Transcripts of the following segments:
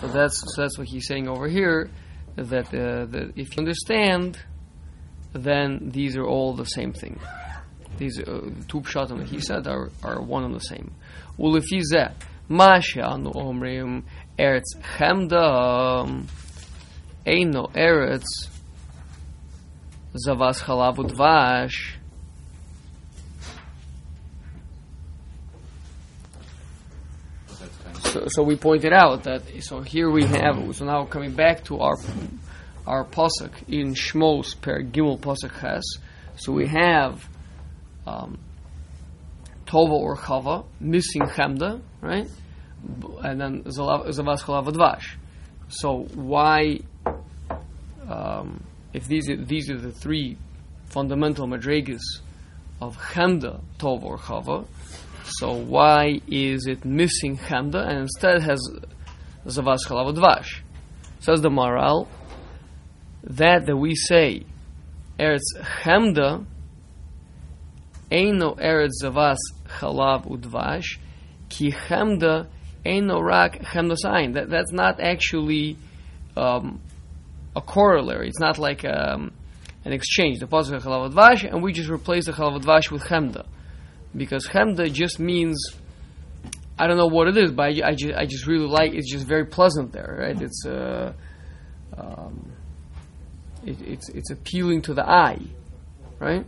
So that's so that's what he's saying over here. That uh, that if you understand, then these are all the same thing. These uh, two pshatim that he said are, are one and the same. ולפי זה, מה שאנו אומרים, ארץ חמדה אינו ארץ זבס חלב ודבש. So, so we pointed out that so here we have so now coming back to our our pasuk in Shmos per Gimel pasuk has. So we have um, Tova or Chava missing Chemda, right? And then Zavas Chalav Advash. So why, um, if these are, these are the three fundamental madrigas of Chemda, Tova or Chava, so why is it missing Chemda and instead has Zavas Chalav? Says the Maharal, that that we say Eretz Chemda Eino Eretz Zavas Chalav Udvash Ki Chemda Eino Rak Chemda Sain. That that's not actually um, a corollary. It's not like um, an exchange. The pasuk Chalav Udvash, and we just replace the Chalav Udvash with Chemda, because Chemda just means I don't know what it is, but I, I, just, I just really like. It's just very pleasant there, right? It's uh, um, it, it's it's appealing to the eye, right?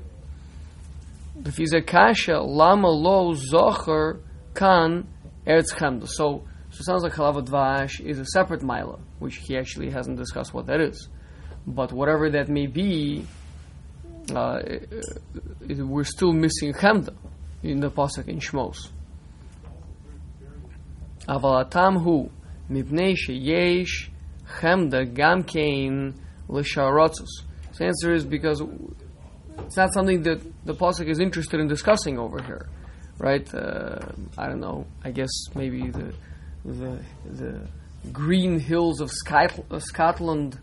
If he's a kasha, lama lo zocher kan eretz chemda. So, so it sounds like halav dvash is a separate mila, which he actually hasn't discussed what that is. But whatever that may be, uh, it, we're still missing chemda in the pasuk in Shmos. אבל הטעם הוא מפני שיש חמדה גם כן לשערוצוס. So the answer is because it's not something that the Pasuk is interested in discussing over here, right? Uh, I don't know. I guess maybe the the, the green hills of Scot- uh, Scotland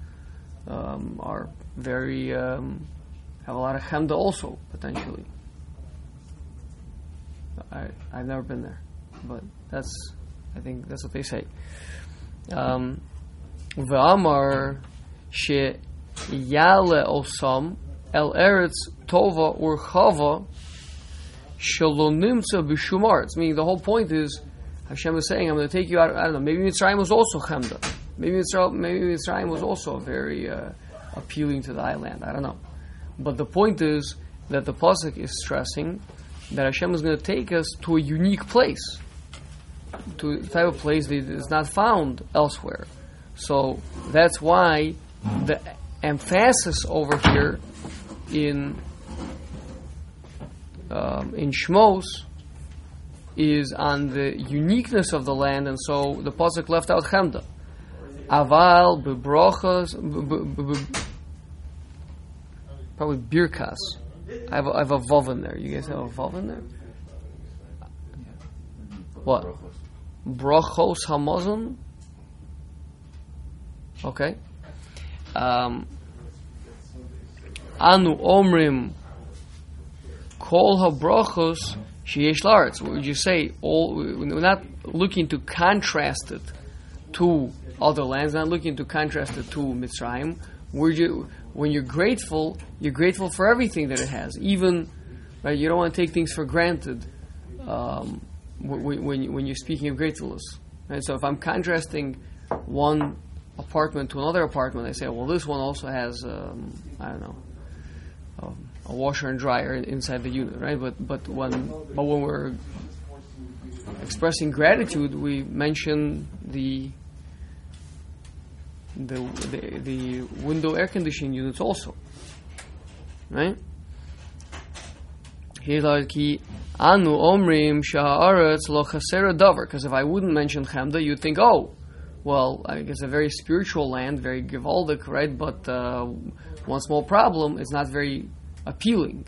um, are very um, have a lot of chemda also potentially. I I've never been there, but that's I think that's what they say. Um, V'amar she yale osam el eretz tova or chava shalonimtza b'shumar. It's meaning the whole point is Hashem is saying, I'm going to take you out. I don't know. Maybe Mitzrayim was also chemda. Maybe Mitzrayim, maybe Mitzrayim was also very uh, appealing to the island. I don't know. But the point is that the pasuk is stressing that Hashem is going to take us to a unique place, to a type of place that is not found elsewhere. So that's why the emphasis over here in um, in Shmos is on the uniqueness of the land, and so the pasuk left out Chemda. Aval bebrochas, probably birkas. I have, have a vav in there. You guys have a vav in there? What? Brochos hamazon. Okay. Um, anu omrim kol habrochos sheyesh. What would you say? All we're not looking to contrast it to other lands. Not looking to contrast it to Mitzrayim. We're ju- when you're grateful, you're grateful for everything that it has. Even right, you don't want to take things for granted um, when, when, you're speaking of gratefulness. Right? So if I'm contrasting one apartment to another apartment, I say, well, this one also has, um, I don't know, um, a washer and dryer inside the unit, right? But but when but when we're expressing gratitude, we mention the the the, the window air conditioning units also, right? Hilaki anu omrim sha'aretz lo chasera davar. Because if I wouldn't mention Chemda, you'd think, oh, well, I guess a very spiritual land, very Givaldic, right? But uh, one small problem, it's not very appealing,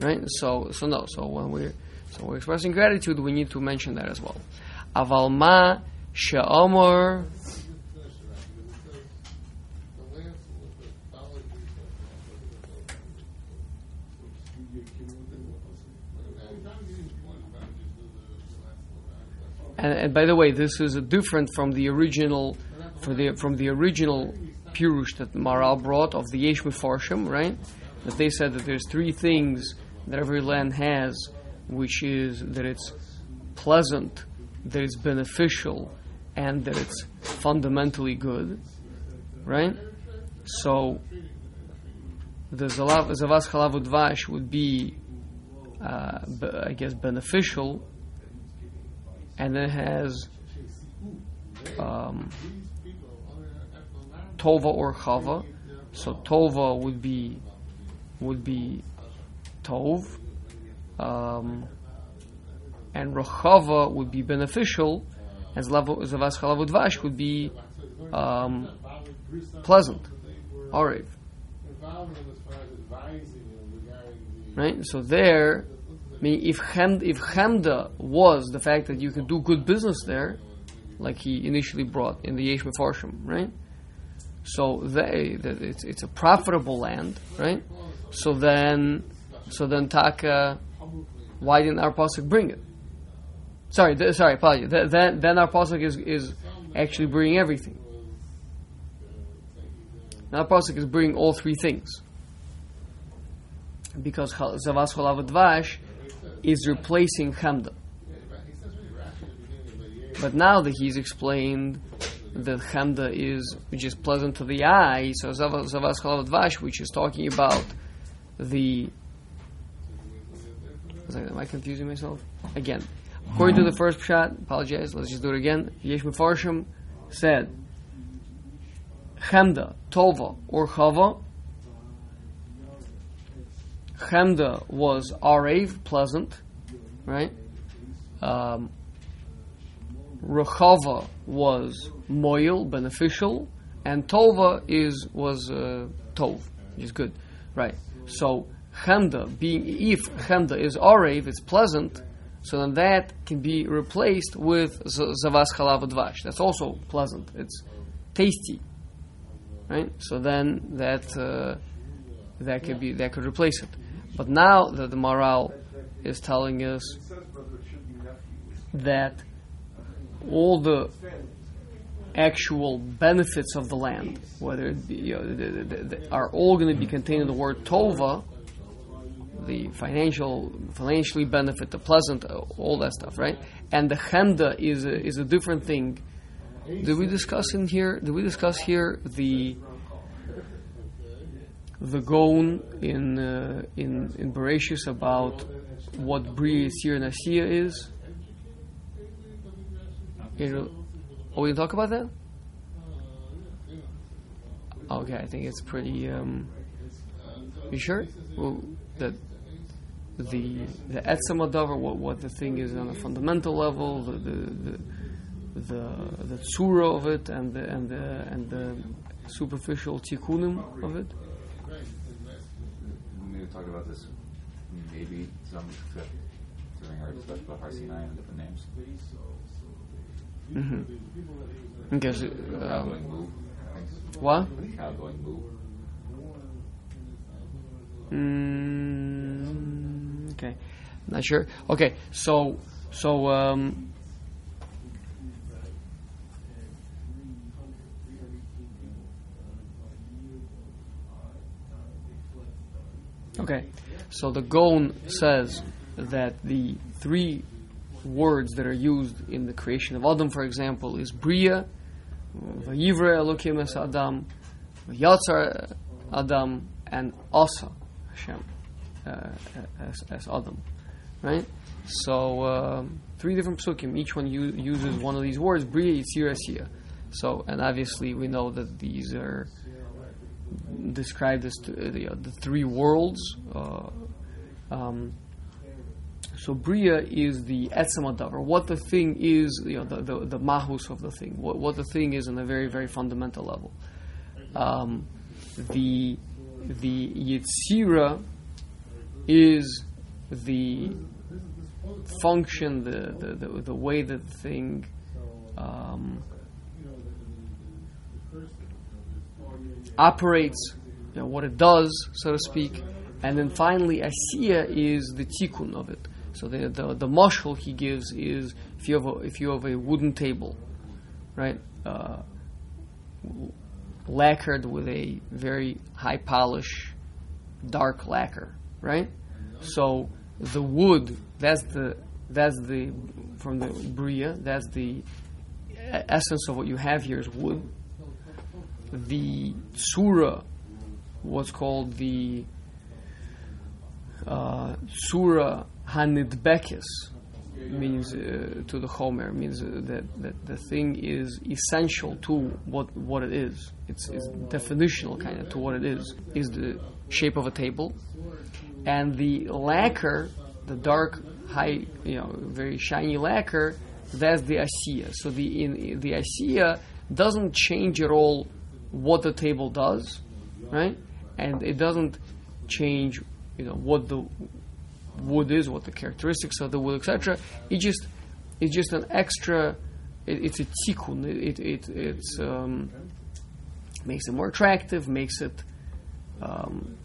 right? So, so no. So when we're so we're expressing gratitude, we need to mention that as well. Aval ma And, and by the way, this is different from the original, the, from the original Pirush that Maharal brought of the Yesh Mefarshim, right? That they said that there's three things that every land has, which is that it's pleasant, that it's beneficial, and that it's fundamentally good, right? So the Zavas Chalav Udvash would be, uh, I guess, beneficial, and it has um, Tova or Chava. So Tova would be would be Tov, um, and Rochava would be beneficial, and Zavas Chalav Udvash would be um, pleasant, Ariv. Right? So there, I mean, if Chem, if Chemda was the fact that you could do good business there, like he initially brought in the Yesh Mefarshim, right? So they, that it's, it's a profitable land, right? So then, so then Taka, why didn't our pasuk bring it? Sorry, th- sorry, apologies. Th- then, then our pasuk is is actually bringing everything. Now, pasuk is bringing all three things because Zavas Cholav Dvash is replacing Hamda. But now that he's explained that Hamda is which is pleasant to the eye, so Zavas Cholav Dvash, which is talking about the. Am I confusing myself? Again, according to the mm-hmm. first shot, apologize, let's just do it again. Yesh Mefarshim said Chemda, Tova, or Chava. Chemda was Arev, pleasant, right? Um, Rechava was Moil, beneficial, and Tova is was uh, Tov, is good, right? So Chemda, being if Chemda is Arev, it's pleasant, so then that can be replaced with Zavas Chalav Dvash. That's also pleasant. It's tasty, right? So then that uh, that could be that could replace it. But now that the Maharal is telling us that all the actual benefits of the land, whether be, you know, the, the, the, are all going to be contained in the word tova, the financial, financially benefit, the pleasant, uh, all that stuff, right? And the chemda is a, is a different thing. Did we discuss in here? Did we discuss here the the Gaon in uh, in in Bereshis about what Bria Sir and Asiya is? Know, oh, we didn't talk about that. Okay, I think it's pretty. Um, you sure? Well, that the the etzem adavar, what what the thing is on a fundamental level, the the the the, the of it, and the and the and the superficial tikkunim of it. We need to talk about this maybe some during our discussion about Har Sinai and different names. Mm-hmm. Okay, so, going moo. I think. what? Mm, okay, not sure. Okay, so so um, okay, so the Gaon says that the three words that are used in the creation of Adam, for example, is Bria, Vayivra Elokim es Adam, Yatzar Adam, and Asa Hashem uh, as, as Adam, right? So um, three different psukim. Each one u- uses one of these words: Bria, Yitzir, Asiya. So, and obviously we know that these are described as t- uh, the, three worlds. Uh, um, so Bria is the etzem adavar, what the thing is, you know, the, the, the mahus of the thing, what, what the thing is on a very, very fundamental level. Um, the the yitzira is the function, the, the, the, the way that the thing um, operates, you know, what it does, so to speak. And then finally, asiya is the tikkun of it. So the the the mushal he gives is if you have a, if you have a wooden table, right, uh, lacquered with a very high polish, dark lacquer, right. So the wood that's the that's the from the bria that's the essence of what you have here is wood. The surah, what's called the uh, surah hanidbekis, means uh, to the Homer means uh, that, that the thing is essential to what what it is. It's, it's definitional kind of to what it is. Is the shape of a table, and the lacquer, the dark, high, you know, very shiny lacquer. That's the asiya. So the in the asiya doesn't change at all what the table does, right? And it doesn't change, you know, what the wood is, what the characteristics of the wood, etc. It just it's just an extra. It, it's a tikkun. It it, it it's um, makes it more attractive, makes it um,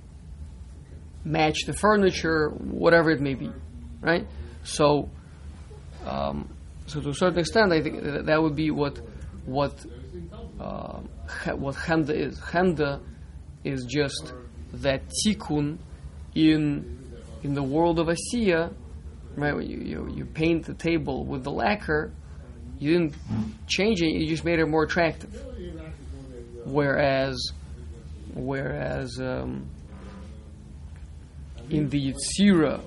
match the furniture, whatever it may be, right? So, um, so to a certain extent, I think that, that would be what what uh, what Handa is. Chemda is just that tikkun in in the world of Asiya, right? When you, you you paint the table with the lacquer, you didn't change it; you just made it more attractive. Whereas, whereas um, in the Yitzira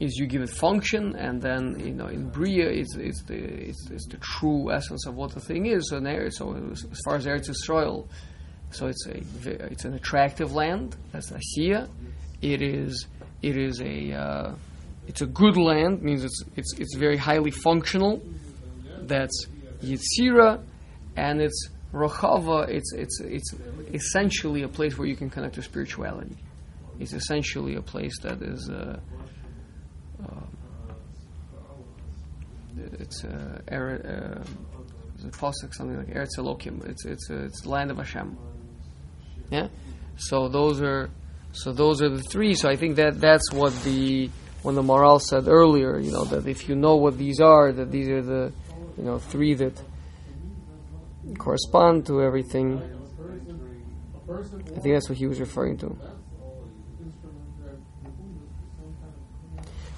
is you give it function, and then you know in Bria it's, it's the it's, the true essence of what the thing is. So, there, so as far as Eretz Yisrael, so it's a it's an attractive land. That's Asiya. It is it is a uh, it's a good land. Means it's it's it's very highly functional. That's Yitzira, and it's Rochava. It's it's it's essentially a place where you can connect to spirituality. It's essentially a place that is. Uh, it's uh, er, uh, something like Eretz Elokim. It's it's uh, it's land of Hashem. Yeah, so those are so those are the three. So I think that that's what the when the moral said earlier. You know that if you know what these are, that these are the you know three that correspond to everything. I think that's what he was referring to.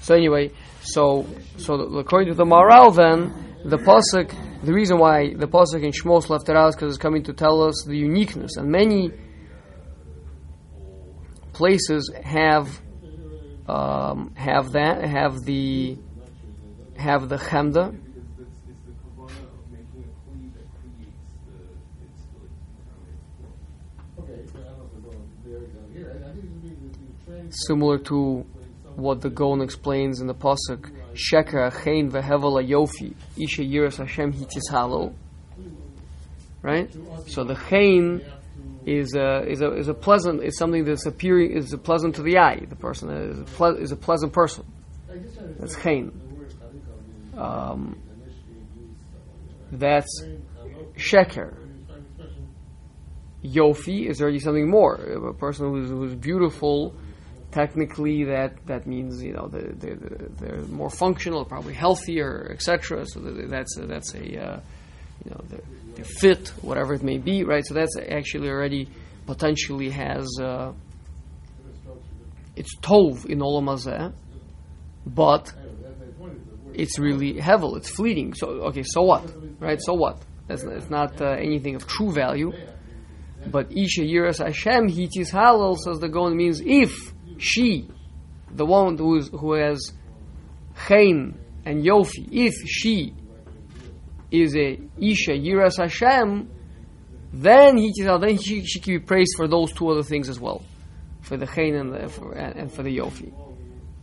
So anyway, so so according to the Maharal, then the pasuk, the reason why the pasuk in Shmos left it out is because it's coming to tell us the uniqueness, and many places have um, have that have the have the chemda. Similar to what the Gaon explains in the pasuk, Sheker Achein Vehevel Yofi Isha Yiras Hashem Hitis Halo. Right. So the Chain is a, is a is a pleasant is something that's appearing is pleasant to the eye. The person is a, ple- is a pleasant person. That's chayin. Um, that's sheker. Yofi is already something more. A person who's, who's beautiful, technically, that, that means you know they're, they're, they're more functional, probably healthier, etc. So that's a, that's a uh, you know they're, they're fit, whatever it may be, right? So that's actually already potentially has uh, it's tov in olam hazeh, but it's really hevel, it's fleeting. So okay, so what, right? So what? That's it's not uh, anything of true value. But isha yiras Hashem hitis halal says the Gaon means if she, the one who is who has chain and yofi, if she is a Isha Yiras Hashem, then he then she, she can be praised for those two other things as well, for the Chain and, the, for, and, and, for the Yofi,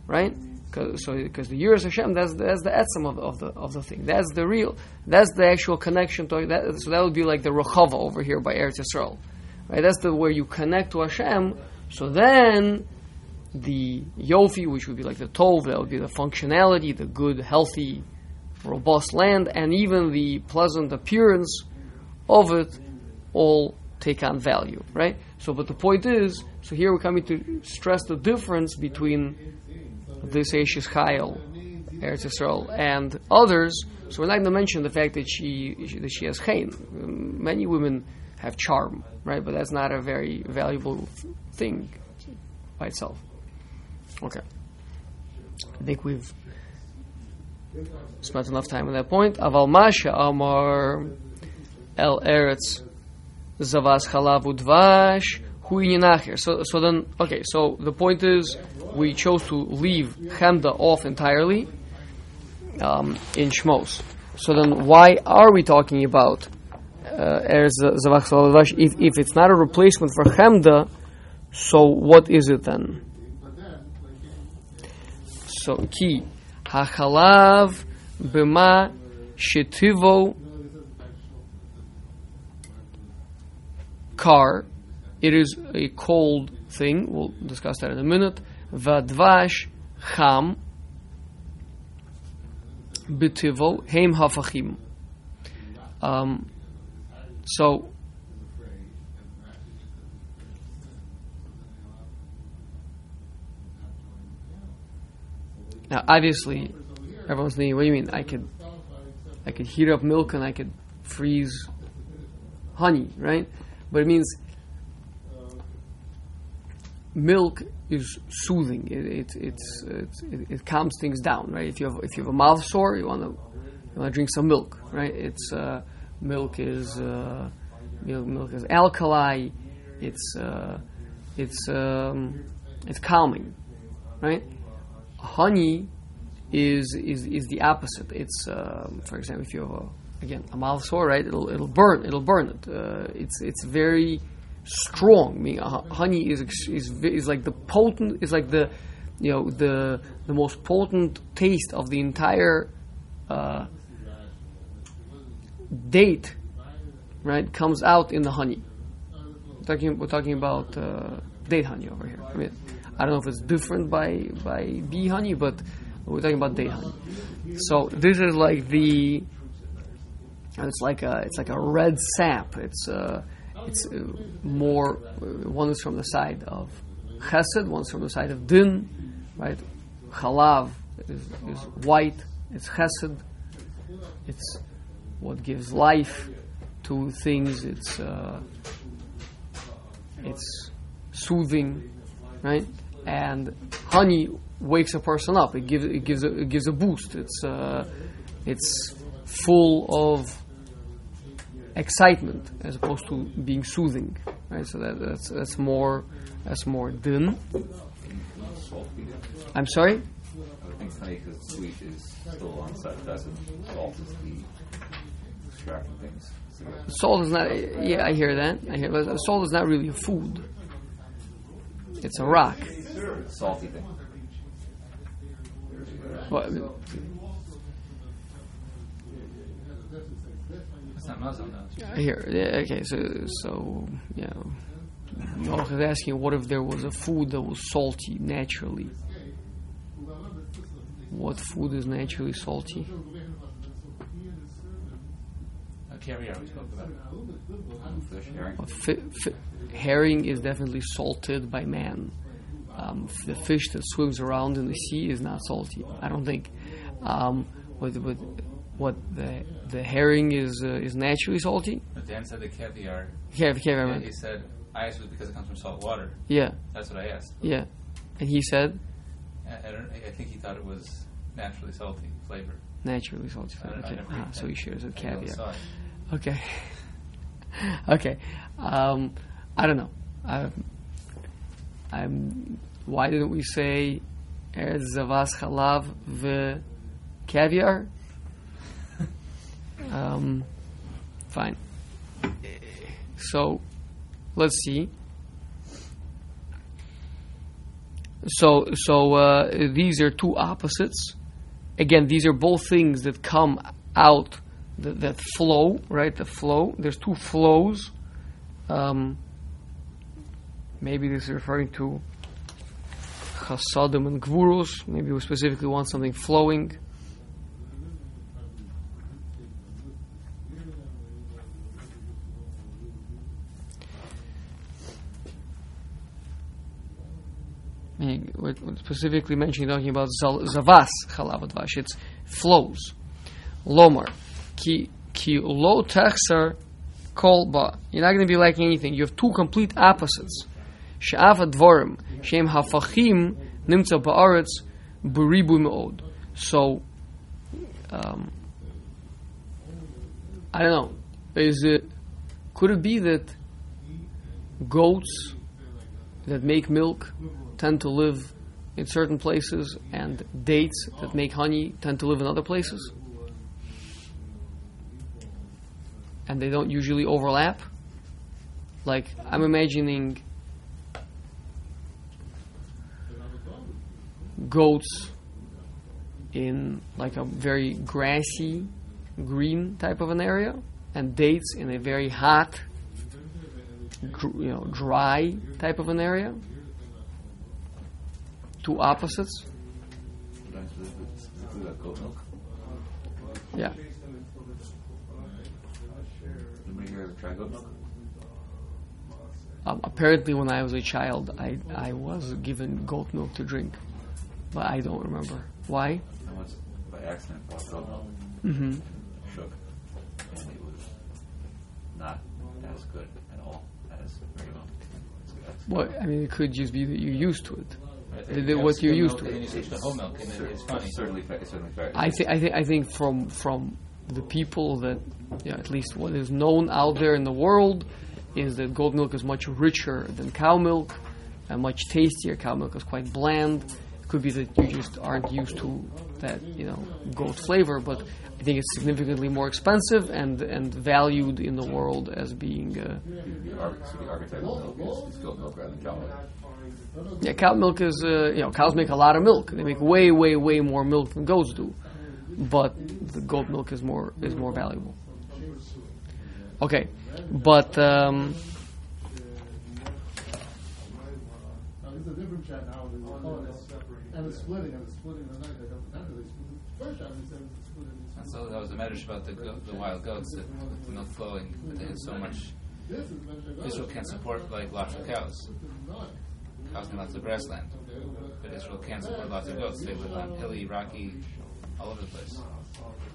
right? Cause, so because the Yiras Hashem that's that's the etzem of, of the of the thing. That's the real. That's the actual connection to that. So that would be like the Rochava over here by Eretz Yisrael, right? That's the where you connect to Hashem. So then the Yofi, which would be like the Tov, that would be the functionality, the good, healthy robust land, and even the pleasant appearance of it all take on value, right? So, but the point is, so here we're coming to stress the difference between this Ashes Chayil Eretz Yisrael, and others. So we're not going to mention the fact that she that she has chayin. Many women have charm, right? But that's not a very valuable thing by itself. Okay, I think we've spent enough time on that point. Aval Masha Amar El Eretz Zavas Chalav Udvash Hu Ininacher. So, so then, okay, so the point is we chose to leave Chemda off entirely um, in Shmos. So then, why are we talking about uh, Eretz Zavas Chalav if, if it's not a replacement for Chemda? So, what is it then? So, ki Hachalav b'ma shetivo car. It is a cold thing. We'll discuss that in a minute. Vadvash cham b'tivo heim hafachim. Um, so Now, obviously, everyone's thinking, "What do you mean? I could, I could heat up milk and I could freeze honey, right?" But it means milk is soothing. It it it, it calms things down, right? If you have if you have a mouth sore, you want to you want to drink some milk, right? It's uh, milk is uh, milk, milk is alkali. It's uh, it's um, it's calming, right? Honey is is is the opposite. It's um, for example, if you have a, again a mouth sore, right? It'll it'll burn. It'll burn it. Uh, it's it's very strong. I mean, honey is is is like the potent. Is like the you know the the most potent taste of the entire uh, date, right? Comes out in the honey. We're talking we're talking about uh, date honey over here. I mean, I don't know if it's different by by bee honey, but we're talking about date honey. So this is like the it's like a it's like a red sap. It's uh, it's uh, more uh, one is from the side of chesed, one's from the side of din, right? Chalav is, is white. It's chesed. It's what gives life to things. It's uh, it's soothing, right? And honey wakes a person up. It gives it gives a, it gives a boost. It's uh, it's full of excitement as opposed to being soothing, right? So that, that's that's more that's more din. I'm sorry. I think honey because sweet is still alongside pheasant. Salt is the extracting things. Salt is not. Yeah, I hear that. I hear. But salt is not really a food. It's a rock. salty thing. What, It's not Muslim though. I. Yeah, okay, so so yeah. Noach is asking, what if there was a food that was salty naturally? What food is naturally salty? Caviar we about. Fish, herring. Fi- fi- herring is definitely salted by man. Um, f- the fish that swims around in the sea is not salty. I don't think. Um, what, what, what the the herring is uh, is naturally salty. But Dan said the caviar. Yeah, yeah, Yeah, he said I asked because it comes from salt water. yeah, That's what I asked. yeah. And he said I, I, don't, I think he thought it was naturally salty flavor. naturally salty. flavor. Okay, ah, so he shares a caviar. Okay. okay. Um, I don't know. I, I'm. Why didn't we say Eretz Zavas Chalav v caviar? um, fine. So, let's see. So, so uh, these are two opposites. Again, these are both things that come out that, that flow, right? The flow. There's two flows. Um, maybe this is referring to chasadim and gvurus. Maybe we specifically want something flowing. we're specifically mentioning talking about zavas chalav advash. It's flows. Lomar ki ki lo techser kol ba. You're not going to be lacking anything. You have two complete opposites. She'av advorim shem hafachim nimtza ba'aretz buribu me'od. So, um, I don't know. Is it could it be that goats that make milk tend to live in certain places, and dates that make honey tend to live in other places? And they don't usually overlap? Like, I'm imagining goats in like a very grassy, green type of an area, and dates in a very hot, gr- you know, dry type of an area. Two opposites. Yeah. Anybody here ever tried goat milk? Um, apparently, when I was a child, I I was given goat milk to drink, but I don't remember why. I once, by accident, bought goat milk. Mm-hmm. Shook. And it was not as good at all as regular milk. It's- Well, I mean, it could just be that you're used to it. The- the- what you're used to. And then you switch to whole milk, and then it's funny. It's certainly. It's certainly fair. I think I think I think from from the people that know, at least what is known out there in the world is that goat milk is much richer than cow milk and much tastier. Cow milk is quite bland. It could be that you just aren't used to that you know goat flavor, but I think it's significantly more expensive and and valued in the world as being. Uh, yeah, cow milk is uh, you know cows make a lot of milk. They make way way way more milk than goats do, but the goat milk is more is more valuable. Okay, but um, a and it's splitting, and it's splitting the night, splitting. And so that was the medrash about the, go- the wild goats that the milk flowing, that they had so much. Israel can't support like lots of cows. Cows need lots of grassland, but Israel can't support lots of goats. They live on hilly, rocky, all over the place.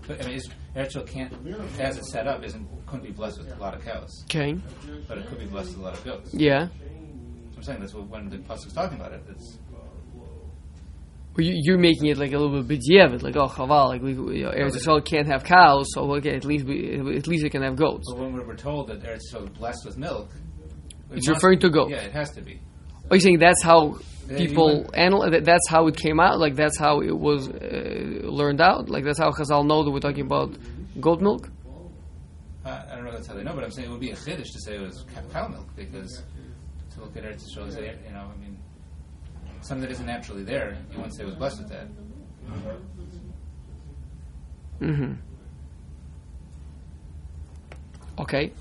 But I mean, Is- Israel can't, as it's set up, isn't couldn't be blessed with a lot of cows, okay, but it could be blessed with a lot of goats. So yeah. I'm saying that's what when the pasuk's talking about it. It's Well, you, you're making it like a little bit b'diavad, like oh chaval, like we, you know, Eretz Yisrael can't have cows, so okay, at least we, at least it can have goats. but when we're told that Eretz Yisrael is blessed with milk, it It's referring to goats. Yeah, it has to be. Are you saying that's how people you went- anal- that That's how it came out. Like that's how it was uh, learned out. Like that's how Chazal know that we're talking about goat milk. Uh, I don't know if that's how they know, but I'm saying it would be a chiddush to say it was cow milk because to look at Eretz Yisrael, say, you know, I mean, something that isn't naturally there, you wouldn't say it was blessed with that. Mm-hmm. Okay,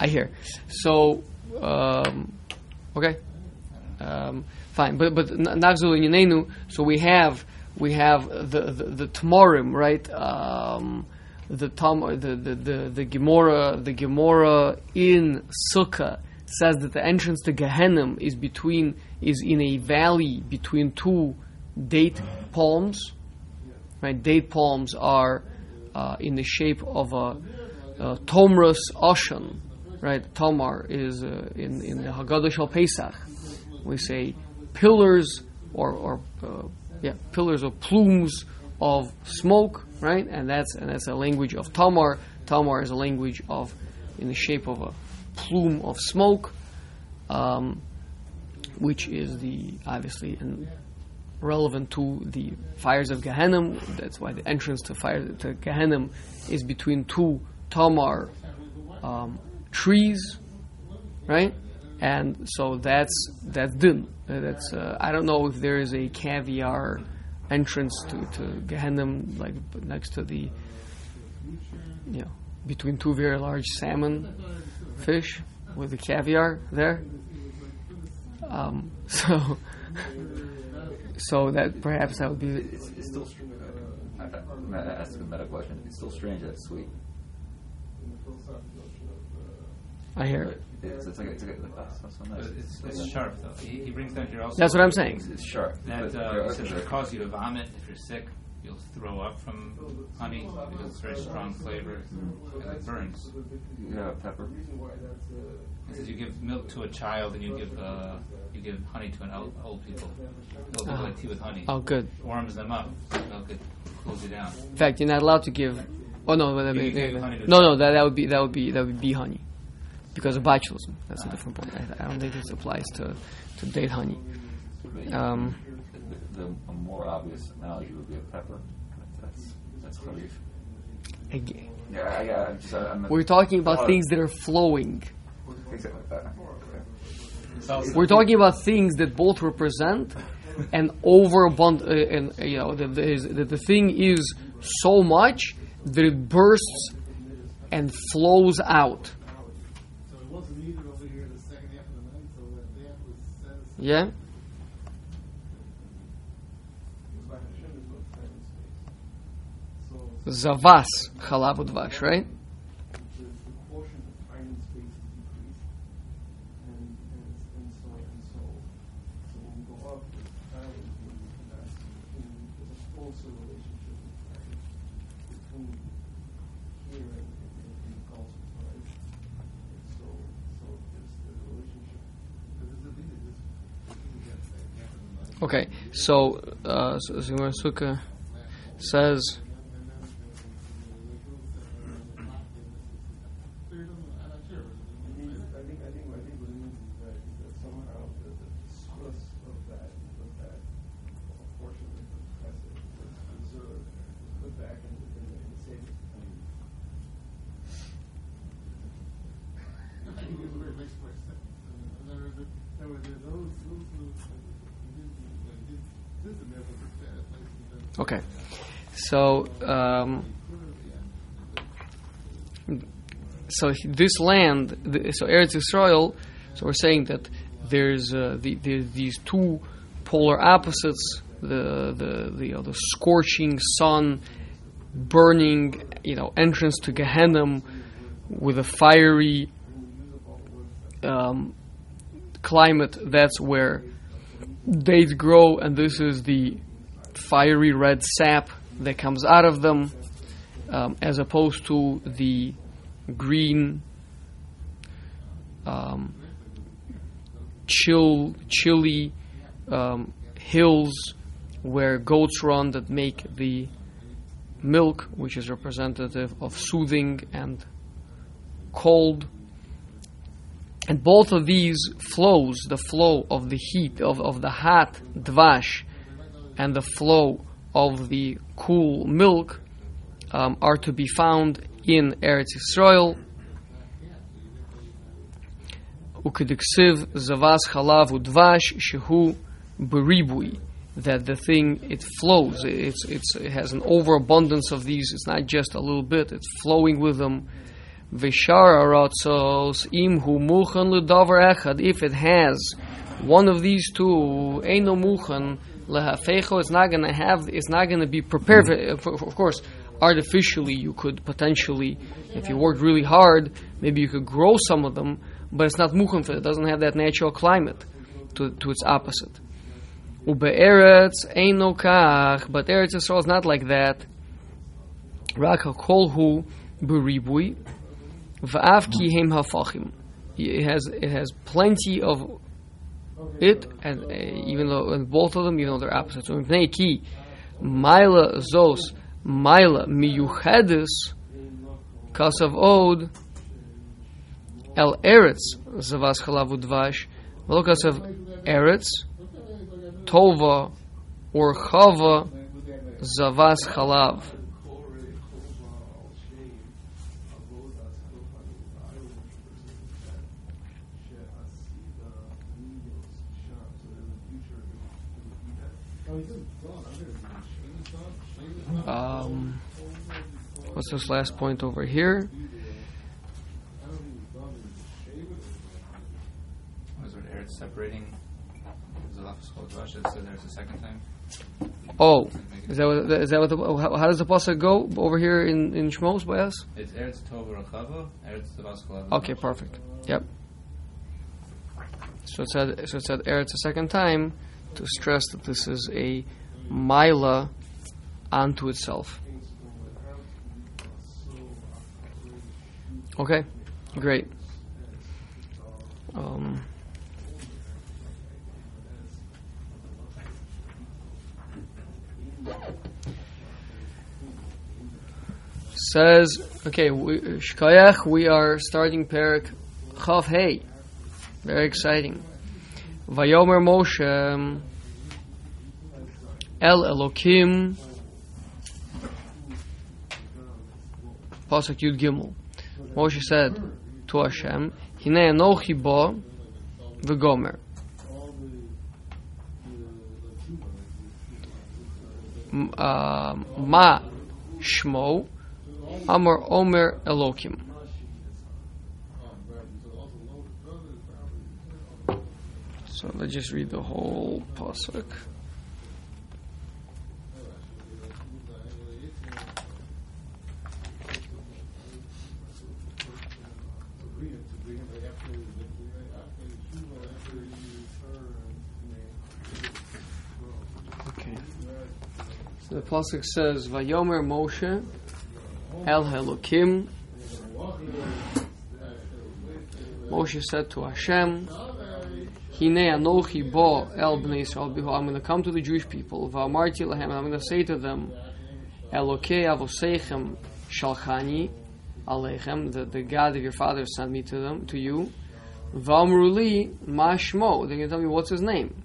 I hear. So, um, okay, um, fine. But but Nagzul Yinenu. So we have we have the the, the right? Um, the Tom, the the the the the Gemara in Sukkah says that the entrance to Gehenna is between is in a valley between two date palms. Right, date palms are uh, in the shape of a, a tomrus ashan. Right, tomar is uh, in in the Haggadah Shal Pesach. We say pillars or or uh, yeah pillars or plumes of smoke. Right, and that's and that's a language of tamar. Tamar is a language of in the shape of a plume of smoke, um, which is the obviously and relevant to the fires of Gehenna. That's why the entrance to fire to Gehenna is between two tamar um, trees, right? And so that's that's din. That's uh, I don't know if there is a caviar entrance to to Gehenna like next to the you know between two very large salmon fish with the caviar there. Um, so so that perhaps that would be It's, it's still. str- Uh, I, I'm gonna ask a meta question. It's still strange that it's sweet. I hear it. It's, it's like it's like that's, that's so nice. it's, it's sharp though. He, he brings down here also. That's what I'm saying. It's, it's sharp. That but uh, there he are- says it'll cause you to vomit if you're sick. You'll throw up from honey because it's very strong flavor and it burns. Yeah, pepper. He says you give milk to a child and you give uh, you give honey to an old, old people. Old people Ah. like tea with honey. Oh, good. Warms them up. Milk it cools you down. In fact, you're not allowed to give. Oh no, but I You mean, can give honey to a no, no, child. that, that would be that would be that would be honey, because of botulism. That's a different point. I, I don't think this applies to to date honey. Um, The, the, a more obvious analogy would be a pepper. That's that's harif. again, Yeah, I, I, I'm just, I'm we're talking about things that are flowing. Exactly. We're talking about things that both represent an overabund, uh, and uh, you know, that the, is- the thing is so much that it bursts and flows out. So it wasn't needed over here the second half of the night, so that that was satisfied. Yeah. So Zavas chalav udvash, right? the, the quotient of time and space is decreased, and, and, and so and so. So when we go up, with time and that's in, there's a closer relationship with time between here and, and, and the Gulf, right? And so, so there's the relationship. But this is the thing, is this, this is the second half of the night. Okay, so uh, so says It means, I think, I think, I think what it means is that, is that somehow the, the source of that, of that portion of the chesed was preserved, was put back in, the- in the, in the savings account. Okay. So um, so this land, so Eretz Yisrael. So we're saying that there's uh, the, these two polar opposites: the the the, uh, the scorching sun, burning, you know, entrance to Gehenna with a fiery um, climate. That's where dates grow, and this is the fiery red sap that comes out of them, um, as opposed to the green, um, chill, chilly um, hills where goats run that make the milk, which is representative of soothing and cold. And both of these flows, the flow of the heat, of, of the hot dvash, and the flow of the cool milk, um, are to be found in Eretz Yisrael. Ukediksiv zavas chalav udvash shehu beribui. That the thing it flows, it's, it's, it has an overabundance of these. It's not just a little bit; it's flowing with them. Vishar aratzos imhu muchan ledavar echad. If it has one of these two, eino muchan lehafecho. It's not going to have. It's not going to be prepared. For, of course, artificially, you could potentially, if you worked really hard, maybe you could grow some of them, but it's not muchan for it. Doesn't have that natural climate to, to its opposite. Ube'eretz eino kach, but Eretz Yisrael is not like that. Rak kolhu beribui, va'af ki hem hafachim. It has it has plenty of it, and uh, even though and both of them, even though they're opposites. So mipnei ki maila zos maila miyuchedis kasav od el eretz zavas chalav udvash v'lo eretz tova or chava zavas chalav. Um, what's this last point over here? It Eretz separating Zalaf Schodvash? It said there's a second time. Oh, is that what, is that what the, how, how does the pasuk go over here in in Shmos by us? It's Eretz Tov Rachava, Eretz Tabasco. Okay, perfect. Yep. So it said so it said Eretz a second time to stress that this is a mila unto itself. Okay, great. Um, says, okay, Shkayach, we are starting Perik Chav Hey. Very exciting. Vayomer Moshe um, El Elokim Pasuk Yud Gimel. Moshe said to Hashem, Hine Anochi Bo V'Gomer. Uh, Ma Shmo Amar Omer Elokim. So let's just read the whole pasuk. Pasuk says, "Vayomer Moshe El Helokim." Moshe said to Hashem, Hine anochi bo el bnei Yisrael biho. I'm going to come to the Jewish people. Va'amarti lahem. I'm going to say to them, Elokei avoseichem shalchani aleichem. The, the God of your father sent me to them, to you. Va'amruli ma shmo. They're going to tell me what's his name.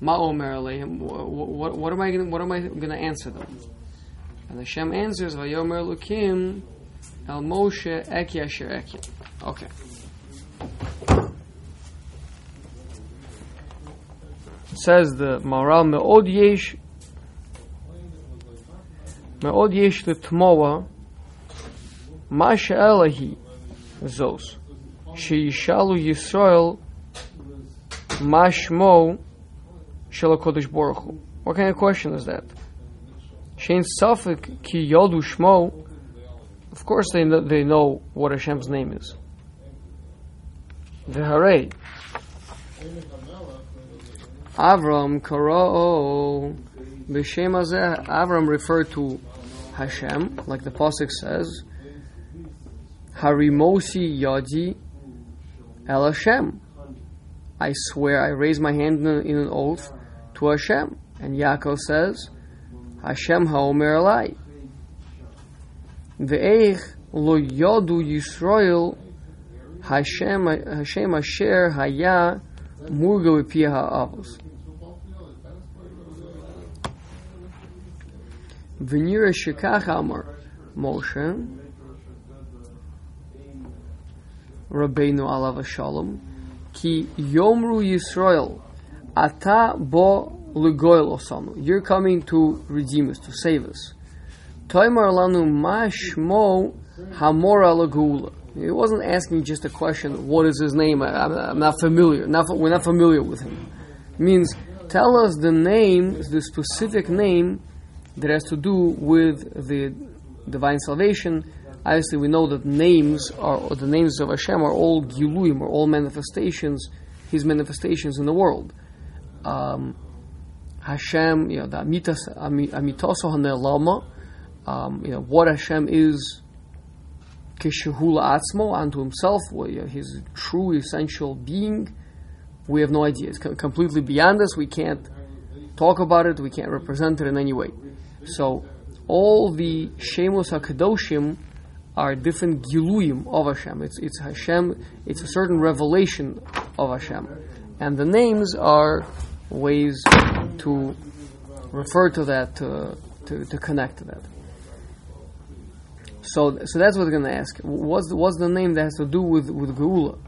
Ma omer aleichem. What, what, am I going? What am I to answer them? And Hashem answers, Vayomer Lukim El Moshe Eki Asher Eki. Okay. says the Maharal Me'od Yesh Me'od Yesh L'Tmoa Ma She'elahi Zos She'yishalu Yisrael Ma HaKodesh Baruch Hu. What kind of question is that? Shein Safik Ki Yodu Shmo Of course they know, they know what Hashem's name is. V'harei Avram Karo B'Shem Hazeh Avram referred to Hashem, like the pasuk says, Harimosi Yadi El Hashem. I swear, I raise my hand in an oath to Hashem. And Yaakov says, Hashem Haomer Elai. Ve'eich lo yodu Yisrael Hashem Hashem Asher Haya Murga V'Pia Ha'avos. V'nira Shekach Amar Moshe Rabbeinu Alav Shalom Ki Yomru Yisrael Ata Bo Lugoil Osanu. You're coming to redeem us, to save us. Toimar Lanu Mashmo Hamora Lagula. He wasn't asking just a question, what is his name? I, I'm, I'm not familiar. Not, we're not familiar with him. It means, tell us the name, the specific name that has to do with the divine salvation. Obviously, we know that names are, or the names of Hashem are all giluim, or all manifestations, His manifestations in the world. Um, Hashem, you know, the amitas, ami- amitoso hanelama, um, you know, what Hashem is, kishahula atzmo, unto Himself, you know, His true essential being, we have no idea. It's completely beyond us. We can't talk about it. We can't represent it in any way. So, all the Shemos HaKadoshim are different Giluyim of Hashem. It's, it's Hashem, it's a certain revelation of Hashem. And the names are ways to refer to that, to, to, to connect to that. So, so that's what we're going to ask. What's the, what's the name that has to do with, with Geula?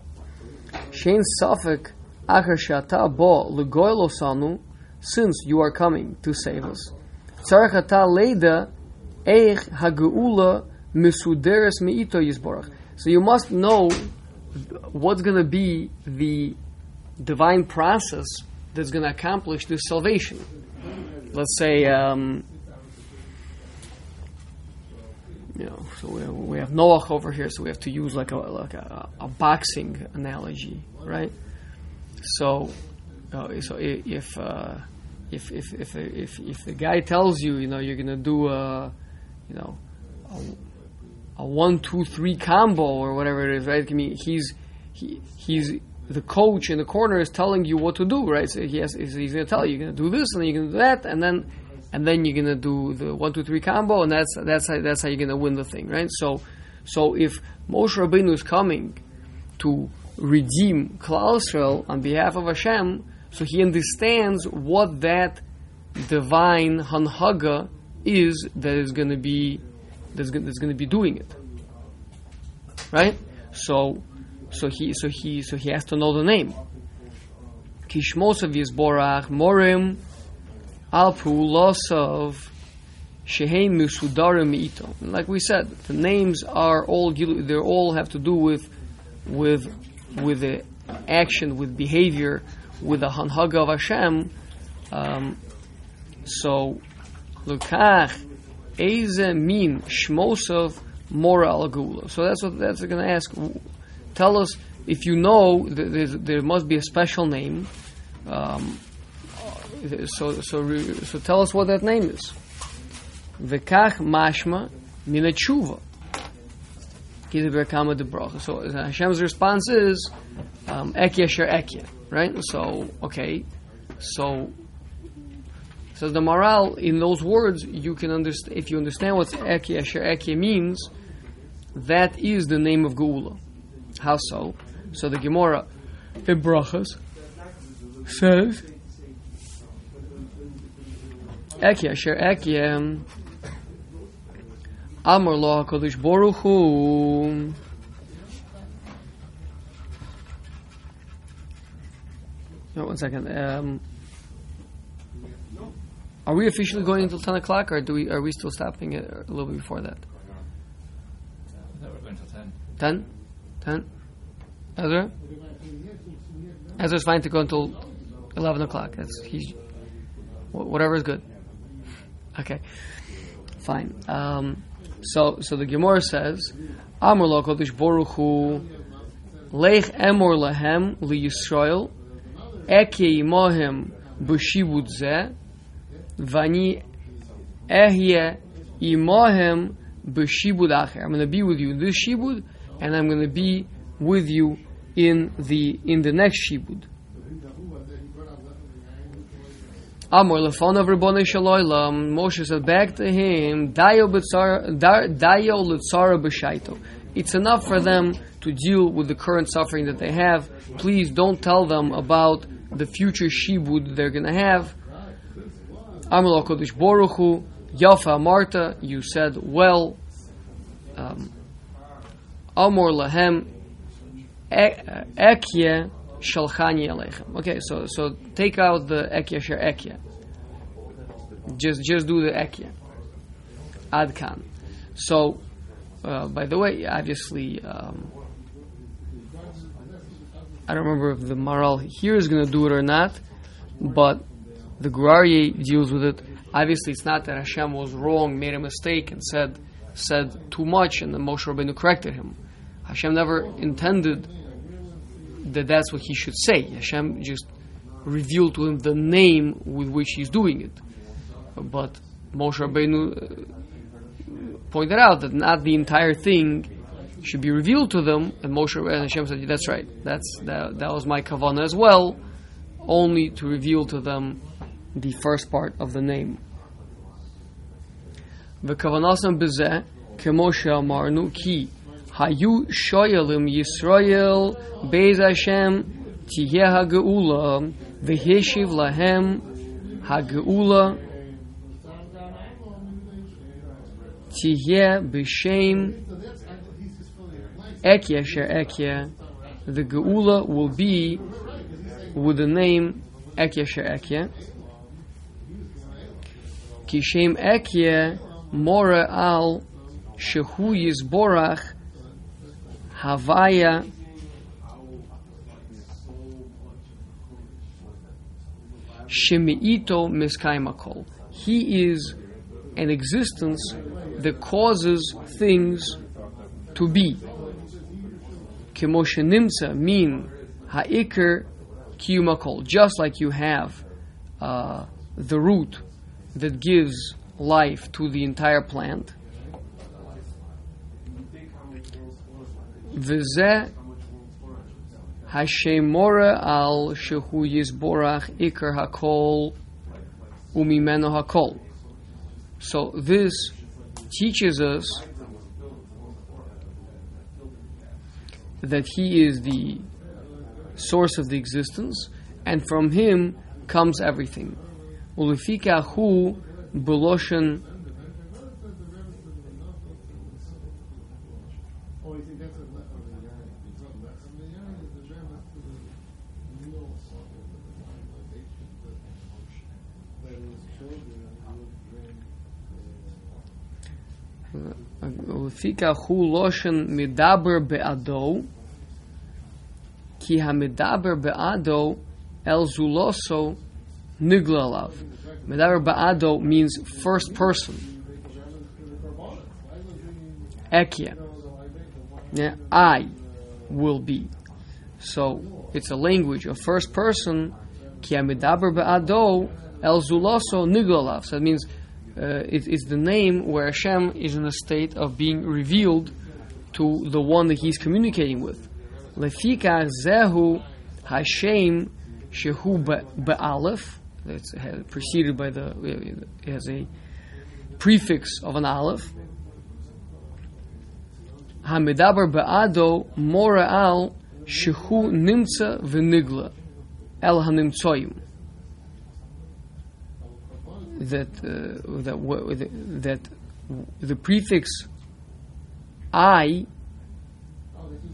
Shein Safek Shata Bo Legoil Osanu, since you are coming to save us. Leida Eich HaGeula Meito Yisborach. So you must know what's going to be the divine process that's going to accomplish this salvation. let's say, um, you know, so we have, we have Noach over here, so we have to use like a like a, a boxing analogy, right? So, uh, so if, uh, if if if if if the guy tells you, you know, you're gonna do a, you know, a, a one two three combo or whatever it is, right? I mean, he's he he's the coach in the corner is telling you what to do, right? So he has, he's, he's going to tell you, you're going to do this, and then you're going to do that, and then and then you're going to do the one, two, three combo, and that's that's how, that's how you're going to win the thing, right? So so if Moshe Rabbeinu is coming to redeem Klal Yisrael on behalf of Hashem, so he understands what that divine hanhaga is that is going to be that's going to be doing it, right? So so he so he so he has to know the name. Kishmosav Yisborach Morim Al Pulosav Shehein Musudarim Ito. Like we said, the names are all they all have to do with with with the action, with behavior, with the hanhaga of Hashem. Um, so Lukach Eze Min Shmosav Mora Al So that's what that's going to ask tell us if you know there must be a special name. Um, so so so tell us what that name is. V'kach mashma min tshuva. Kama bracha. So uh, Hashem's response is um, ekya sher right? So okay, so says the Maharal in those words you can understand if you understand what ekya sher ekya means. That is the name of Geula. How so? So the Gemara in Brachas says Ekya Asher Ekya Amar Lo HaKadosh Baruch Hu No, one second. Um, are we officially going until ten o'clock, or do we? Are we still stopping it a little bit before that? No, we're going till 10. Ten? Ten? Ezra? Ezra's fine to go until eleven o'clock. That's he's whatever is good. Okay, fine. Um, so so the Gemara says, Amar lo kodesh Baruch Hu Leich emor lahem li Yisrael Eke imohem b'shibud zeh Vani ehye imohem b'shibud acher. I'm going to be with you this shibud, and I'm going to be with you in the in the next shibud. Amor lefonav Rabboni Shaloilam. Moshe said back to him, Dayo l'tzara b'shaito. It's enough for them to deal with the current suffering that they have. Please don't tell them about the future shibud they're going to have. Amar lo Kodesh Baruch Hu, Yafa Marta, you said well. Um, Amor lahem ekye shalchani aleichem. Okay, so so take out the ekye sher ekye. Just just do the ekye. Adkan. So, uh, by the way, obviously, um, I don't remember if the Maharal here is going to do it or not, but the Gur Aryeh deals with it. Obviously, it's not that Hashem was wrong, made a mistake, and said said too much, and then Moshe Rabbeinu corrected him. Hashem never intended that that's what he should say. Hashem just revealed to him the name with which he's doing it. But Moshe Rabbeinu uh, pointed out that not the entire thing should be revealed to them, and Moshe and Hashem said, "That's right. That's that, that was my kavanah as well, only to reveal to them the first part of the name." וכוונוסם בזה, כמו שאמרנו, כי היו שואלים ישראל בעז השם תהיה הגאולה, והשיב להם הגאולה תהיה בשם Ekya Sher Ekya. The Geula will be with the name Ekya Sher Ekya. Kishem Ekya Mora al Shehu Yizborach Havaya Shemiito Miskaimakol. He is an existence that causes things to be. Kemoshe Nimsa mean haikir Kiyumakol. Just like you have uh, the root that gives life to the entire plant. Vezeh hashem mora al shehu yisborach ikar hakol umimeno hakol. So this teaches us that he is the source of the existence, and from him comes everything. Ulifikahu Buloshin. לפי כך הוא לושן מדבר בעדו, כי המדבר בעדו אל זולוסו niglalav. Medaber ba'ado means first person. Ekia. I will be. So it's a language of first person. Kiamidaber ba'ado el zuloso niglalav. So it means uh, it is the name where Hashem is in a state of being revealed to the one that he's communicating with. Lefika zehu Hashem shehu be'alef it's uh, preceded by the, uh, it has a prefix of an aleph. Hamidaber ba'ado mora al shehu nimtza v'nigla el hanimtzoyim. That uh, that that the prefix I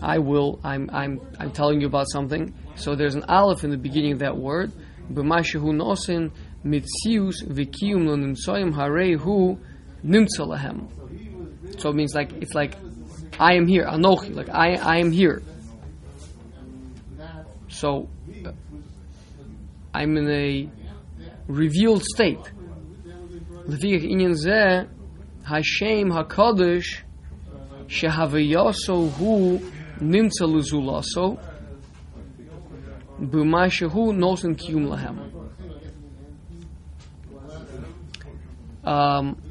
I will I'm I'm I'm telling you about something. So there's an aleph in the beginning of that word b'ma shehu nosin mitzius v'kiyum lo nimtzoyim harei hu nimtzalahem. So it means like it's like I am here, Anochi, like I I am here. So uh, I'm in a revealed state. Lefiach inyan zeh Hashem Hakadosh shehaveyaso hu nimtzaluzulaso. B'ma shehu nosen kiyum lahem. Um,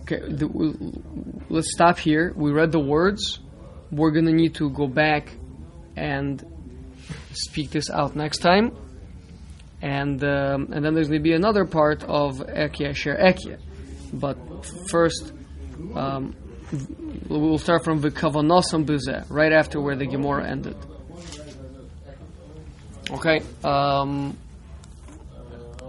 okay, the, let's stop here. We read the words. We're going to need to go back and speak this out next time. And um, and then there's going to be another part of Ekia Sher Ekia. But first, um, we'll start from V'kavanosam B'zeh, right after where the Gemara ended. Okay. Um,